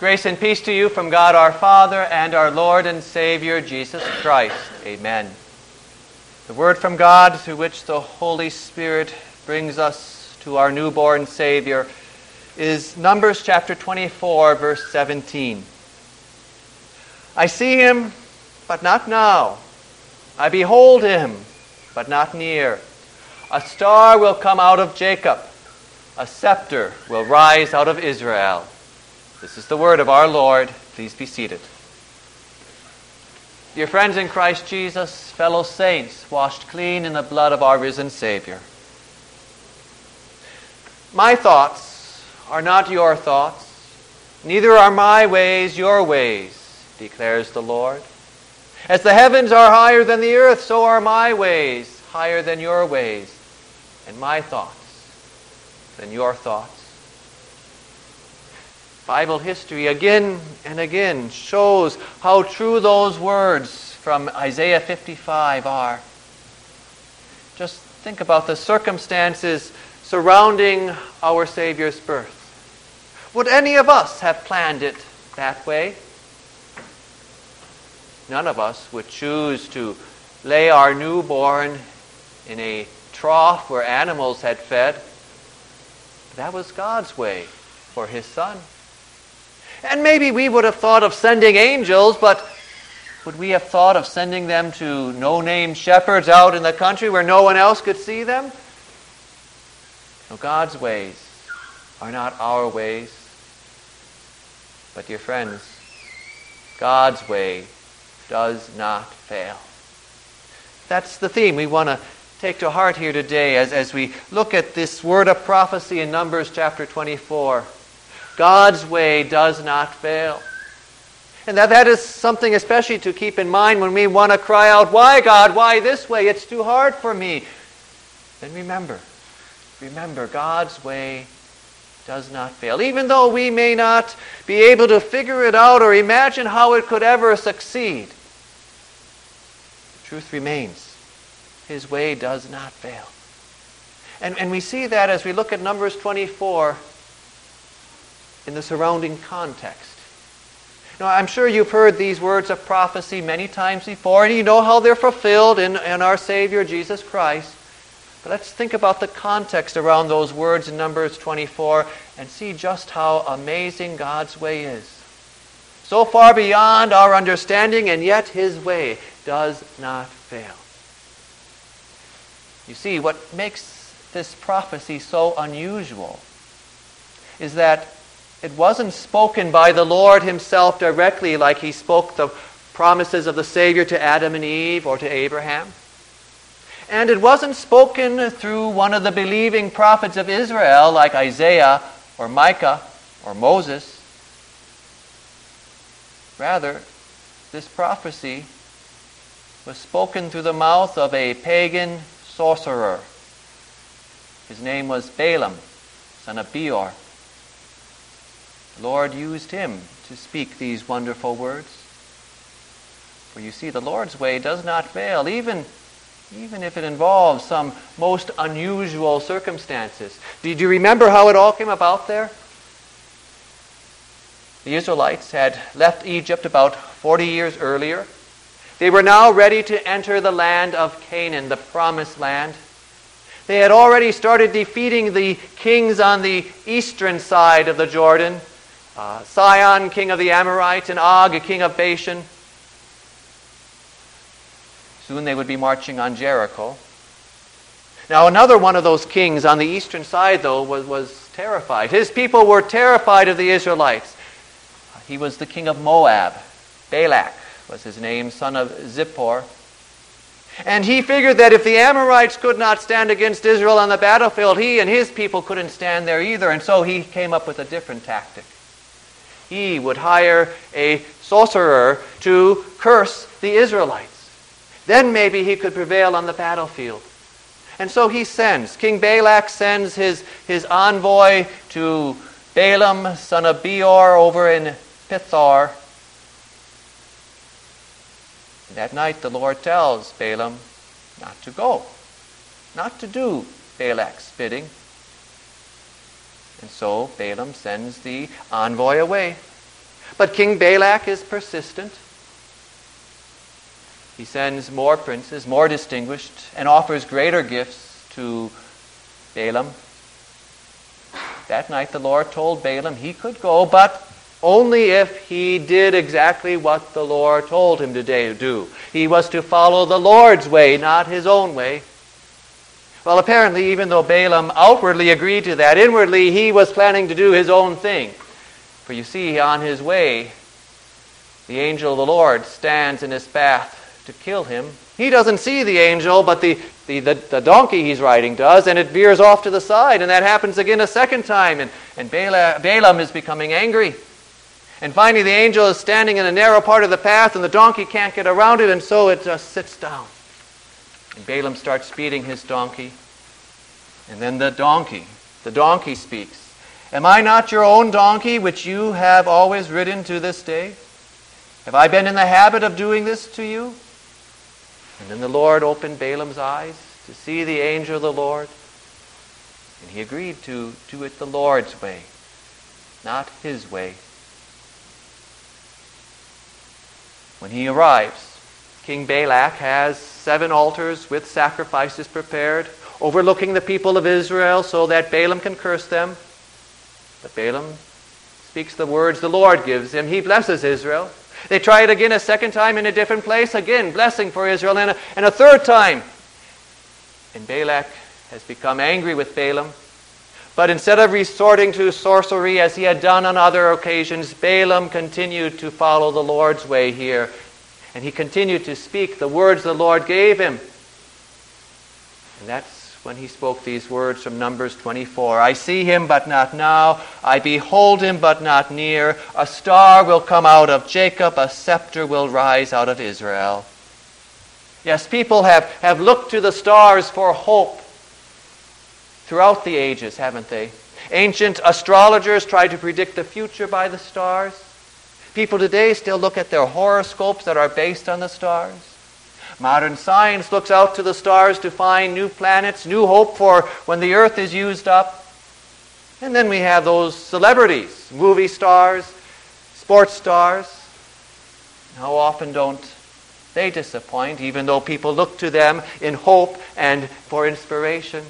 Grace and peace to you from God our Father and our Lord and Savior Jesus Christ. Amen. The word from God through which the Holy Spirit brings us to our newborn Savior is Numbers chapter 24, verse 17. I see him, but not now. I behold him, but not near. A star will come out of Jacob, a scepter will rise out of Israel. This is the word of our Lord. Please be seated. Dear friends in Christ Jesus, fellow saints, washed clean in the blood of our risen Savior. My thoughts are not your thoughts, neither are my ways your ways, declares the Lord. As the heavens are higher than the earth, so are my ways higher than your ways, and my thoughts than your thoughts. Bible history again and again shows how true those words from Isaiah 55 are. Just think about the circumstances surrounding our Savior's birth. Would any of us have planned it that way? None of us would choose to lay our newborn in a trough where animals had fed. That was God's way for his son. And maybe we would have thought of sending angels, but would we have thought of sending them to no name shepherds out in the country where no one else could see them? No, God's ways are not our ways. But, dear friends, God's way does not fail. That's the theme we want to take to heart here today as, as we look at this word of prophecy in Numbers chapter 24. God's way does not fail. And that, that is something especially to keep in mind when we want to cry out, Why, God? Why this way? It's too hard for me. Then remember, remember, God's way does not fail. Even though we may not be able to figure it out or imagine how it could ever succeed, the truth remains. His way does not fail. And, and we see that as we look at Numbers 24 in the surrounding context. Now, I'm sure you've heard these words of prophecy many times before, and you know how they're fulfilled in, in our Savior Jesus Christ. But let's think about the context around those words in Numbers 24 and see just how amazing God's way is. So far beyond our understanding, and yet His way does not fail. You see, what makes this prophecy so unusual is that it wasn't spoken by the Lord himself directly like he spoke the promises of the Savior to Adam and Eve or to Abraham. And it wasn't spoken through one of the believing prophets of Israel like Isaiah or Micah or Moses. Rather, this prophecy was spoken through the mouth of a pagan sorcerer. His name was Balaam, son of Beor. Lord used him to speak these wonderful words. For you see, the Lord's way does not fail, even, even if it involves some most unusual circumstances. Did you remember how it all came about there? The Israelites had left Egypt about 40 years earlier. They were now ready to enter the land of Canaan, the promised land. They had already started defeating the kings on the eastern side of the Jordan uh, Sihon, king of the Amorites, and Og, king of Bashan. Soon they would be marching on Jericho. Now, another one of those kings on the eastern side, though, was, was terrified. His people were terrified of the Israelites. He was the king of Moab. Balak was his name, son of Zippor. And he figured that if the Amorites could not stand against Israel on the battlefield, he and his people couldn't stand there either. And so he came up with a different tactic he would hire a sorcerer to curse the Israelites. Then maybe he could prevail on the battlefield. And so he sends, King Balak sends his, his envoy to Balaam, son of Beor, over in Pethor. That night the Lord tells Balaam not to go, not to do Balak's bidding. And so Balaam sends the envoy away. But King Balak is persistent. He sends more princes, more distinguished, and offers greater gifts to Balaam. That night the Lord told Balaam he could go, but only if he did exactly what the Lord told him to do. He was to follow the Lord's way, not his own way. Well, apparently, even though Balaam outwardly agreed to that, inwardly he was planning to do his own thing. For you see, on his way, the angel of the Lord stands in his path to kill him. He doesn't see the angel, but the, the, the, the, donkey he's riding does, and it veers off to the side. And that happens again a second time, and, and Balaam, Balaam is becoming angry. And finally, the angel is standing in a narrow part of the path, and the donkey can't get around it, and so it just sits down. And Balaam starts speeding his donkey. And then the donkey, the donkey speaks. Am I not your own donkey, which you have always ridden to this day? Have I been in the habit of doing this to you? And then the Lord opened Balaam's eyes to see the angel of the Lord. And he agreed to do it the Lord's way, not his way. When he arrives, King Balak has seven altars with sacrifices prepared, overlooking the people of Israel so that Balaam can curse them. But Balaam speaks the words the Lord gives him. He blesses Israel. They try it again a second time in a different place. Again, blessing for Israel. And a, and a third time. And Balak has become angry with Balaam. But instead of resorting to sorcery as he had done on other occasions, Balaam continued to follow the Lord's way here. And he continued to speak the words the Lord gave him. And that's when he spoke these words from Numbers 24 I see him, but not now. I behold him, but not near. A star will come out of Jacob, a scepter will rise out of Israel. Yes, people have, have looked to the stars for hope throughout the ages, haven't they? Ancient astrologers tried to predict the future by the stars. People today still look at their horoscopes that are based on the stars. Modern science looks out to the stars to find new planets, new hope for when the earth is used up. And then we have those celebrities, movie stars, sports stars. How often don't they disappoint, even though people look to them in hope and for inspiration?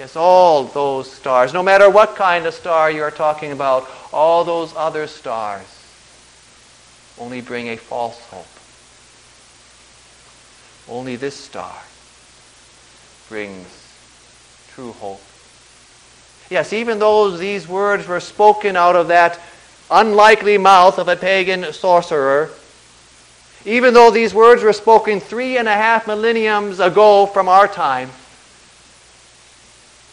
Yes, all those stars, no matter what kind of star you're talking about, all those other stars only bring a false hope. Only this star brings true hope. Yes, even though these words were spoken out of that unlikely mouth of a pagan sorcerer, even though these words were spoken three and a half millenniums ago from our time,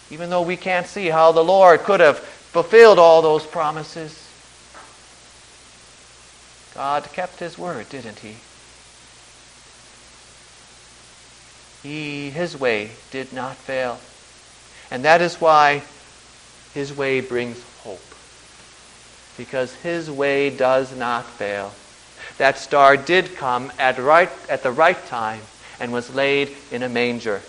even though we can't see how the Lord could have fulfilled all those promises, God kept his word, didn't he? He, his way did not fail. And that is why his way brings hope. Because his way does not fail. That star did come at, right, at the right time and was laid in a manger.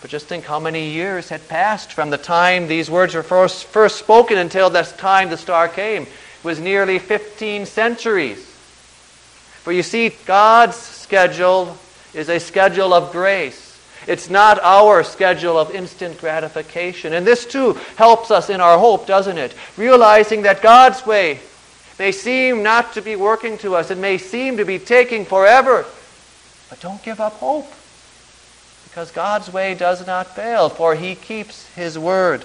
But just think how many years had passed from the time these words were first, first spoken until the time the star came. It was nearly 15 centuries. For you see, God's schedule is a schedule of grace. It's not our schedule of instant gratification. And this too helps us in our hope, doesn't it? Realizing that God's way may seem not to be working to us, it may seem to be taking forever. But don't give up hope. Because God's way does not fail, for He keeps His word.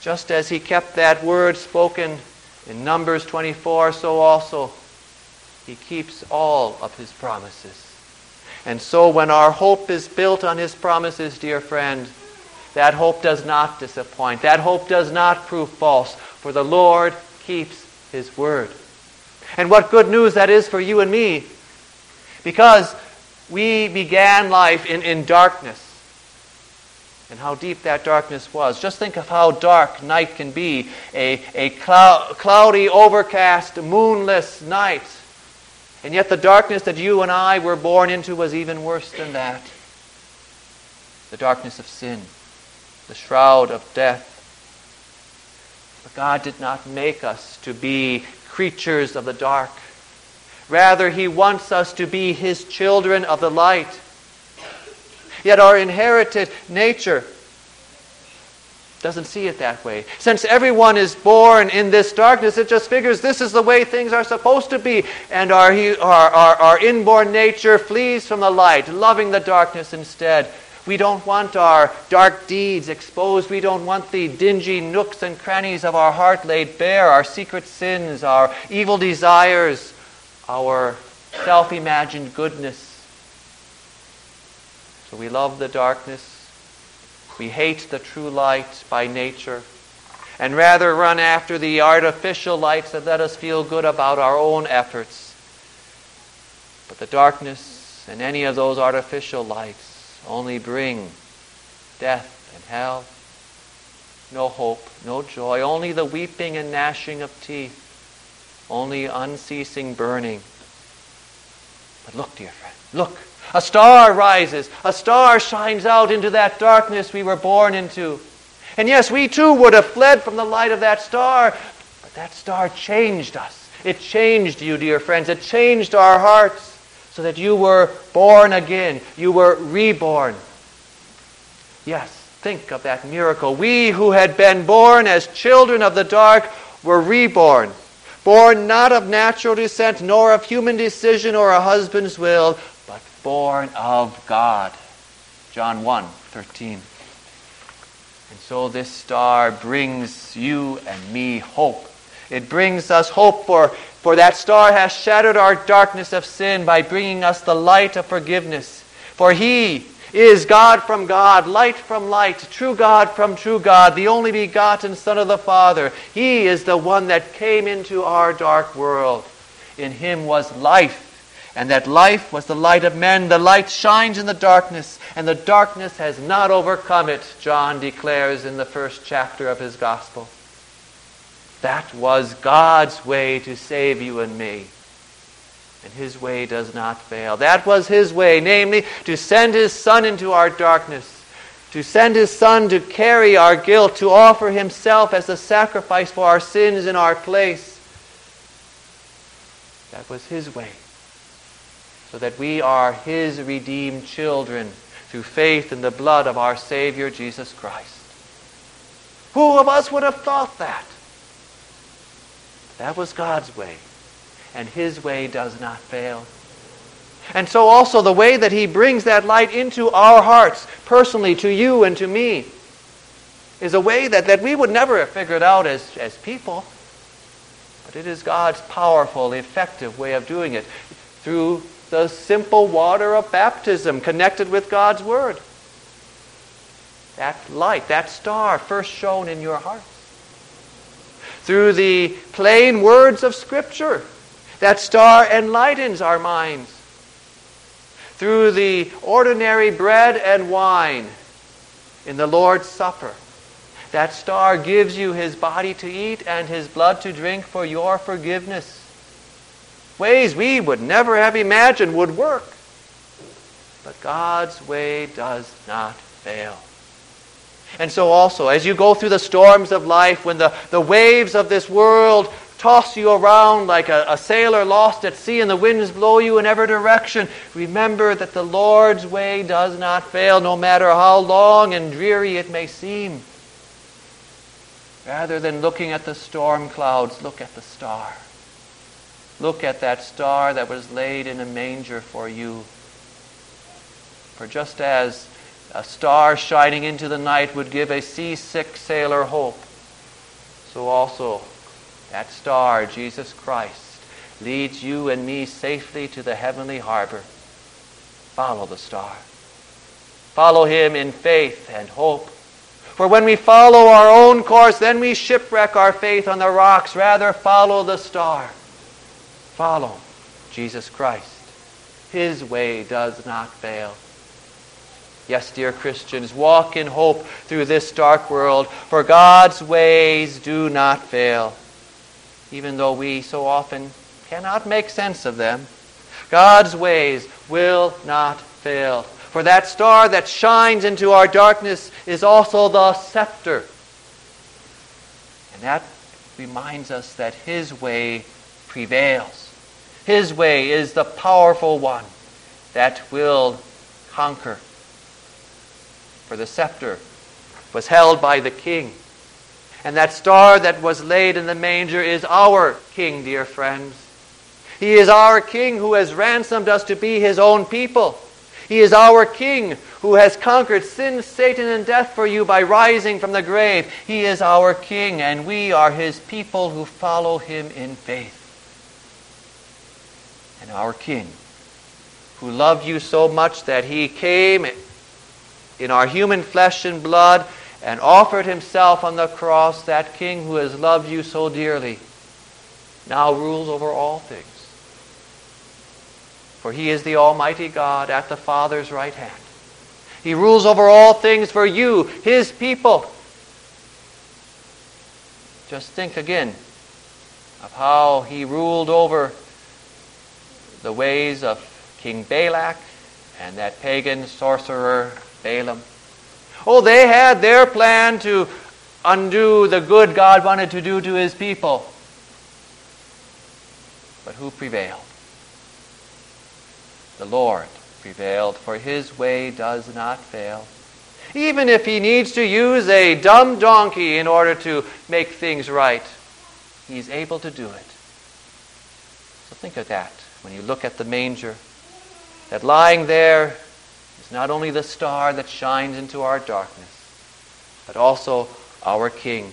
Just as He kept that word spoken in Numbers 24, so also He keeps all of His promises. And so when our hope is built on His promises, dear friend, that hope does not disappoint. That hope does not prove false, for the Lord keeps His word. And what good news that is for you and me, because we began life in, in darkness. And how deep that darkness was. Just think of how dark night can be a, a clou- cloudy, overcast, moonless night. And yet the darkness that you and I were born into was even worse than that. The darkness of sin, the shroud of death. But God did not make us to be creatures of the dark. Rather, He wants us to be His children of the light. Yet our inherited nature doesn't see it that way. Since everyone is born in this darkness, it just figures this is the way things are supposed to be. And our, our, our, our inborn nature flees from the light, loving the darkness instead. We don't want our dark deeds exposed. We don't want the dingy nooks and crannies of our heart laid bare, our secret sins, our evil desires, our self imagined goodness. So we love the darkness we hate the true light by nature and rather run after the artificial lights that let us feel good about our own efforts. But the darkness and any of those artificial lights only bring death and hell. No hope, no joy, only the weeping and gnashing of teeth, only unceasing burning. But look, dear friend, look. A star rises. A star shines out into that darkness we were born into. And yes, we too would have fled from the light of that star, but that star changed us. It changed you, dear friends. It changed our hearts so that you were born again. You were reborn. Yes, think of that miracle. We who had been born as children of the dark were reborn. Born not of natural descent, nor of human decision or a husband's will, but born of God. John 1 13. And so this star brings you and me hope. It brings us hope for, for that star has shattered our darkness of sin by bringing us the light of forgiveness. For he is God from God, light from light, true God from true God, the only begotten Son of the Father. He is the one that came into our dark world. In him was life and that life was the light of men. The light shines in the darkness, and the darkness has not overcome it, John declares in the first chapter of his gospel. That was God's way to save you and me. And his way does not fail. That was his way, namely, to send his Son into our darkness, to send his Son to carry our guilt, to offer himself as a sacrifice for our sins in our place. That was his way so that we are His redeemed children through faith in the blood of our Savior Jesus Christ. Who of us would have thought that? That was God's way, and His way does not fail. And so, also, the way that He brings that light into our hearts, personally, to you and to me, is a way that, that we would never have figured out as, as people. But it is God's powerful, effective way of doing it through the simple water of baptism connected with God's Word. That light, that star first shone in your hearts. Through the plain words of Scripture, that star enlightens our minds. Through the ordinary bread and wine in the Lord's Supper, that star gives you his body to eat and his blood to drink for your forgiveness ways we would never have imagined would work. But God's way does not fail. And so, also, as you go through the storms of life, when the, the waves of this world toss you around like a, a sailor lost at sea and the winds blow you in every direction, remember that the Lord's way does not fail, no matter how long and dreary it may seem. Rather than looking at the storm clouds, look at the star. Look at that star that was laid in a manger for you. For just as a star shining into the night would give a seasick sailor hope, so also that star, Jesus Christ, leads you and me safely to the heavenly harbor. Follow the star. Follow him in faith and hope. For when we follow our own course, then we shipwreck our faith on the rocks. Rather, follow the star. Follow Jesus Christ. His way does not fail. Yes, dear Christians, walk in hope through this dark world, for God's ways do not fail. Even though we so often cannot make sense of them, God's ways will not fail. For that star that shines into our darkness is also the scepter And that reminds us that his way prevails. His way is the powerful one that will conquer. For the scepter was held by the king. And that star that was laid in the manger is our king, dear friends. He is our king who has ransomed us to be his own people. He is our king who has conquered sin, Satan, and death for you by rising from the grave. He is our king, and we are his people who follow him in faith. And our king, who loved you so much that he came in our human flesh and blood and offered himself on the cross, that king who has loved you so dearly, now rules over all things. For he is the Almighty God at the Father's right hand. He rules over all things for you, his people. Just think again of how he ruled over the ways of King Balak and that pagan sorcerer Balaam. Oh, they had their plan to undo the good God wanted to do to his people. But who prevailed? The Lord prevailed, for his way does not fail. Even if he needs to use a dumb donkey in order to make things right, he's able to do it. So think of that when you look at the manger. That lying there is not only the star that shines into our darkness, but also our King.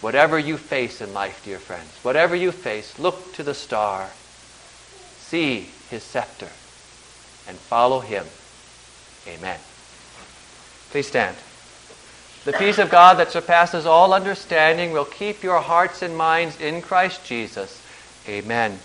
Whatever you face in life, dear friends, whatever you face, look to the star. See his scepter and follow him. Amen. Please stand. The peace of God that surpasses all understanding will keep your hearts and minds in Christ Jesus. Amen.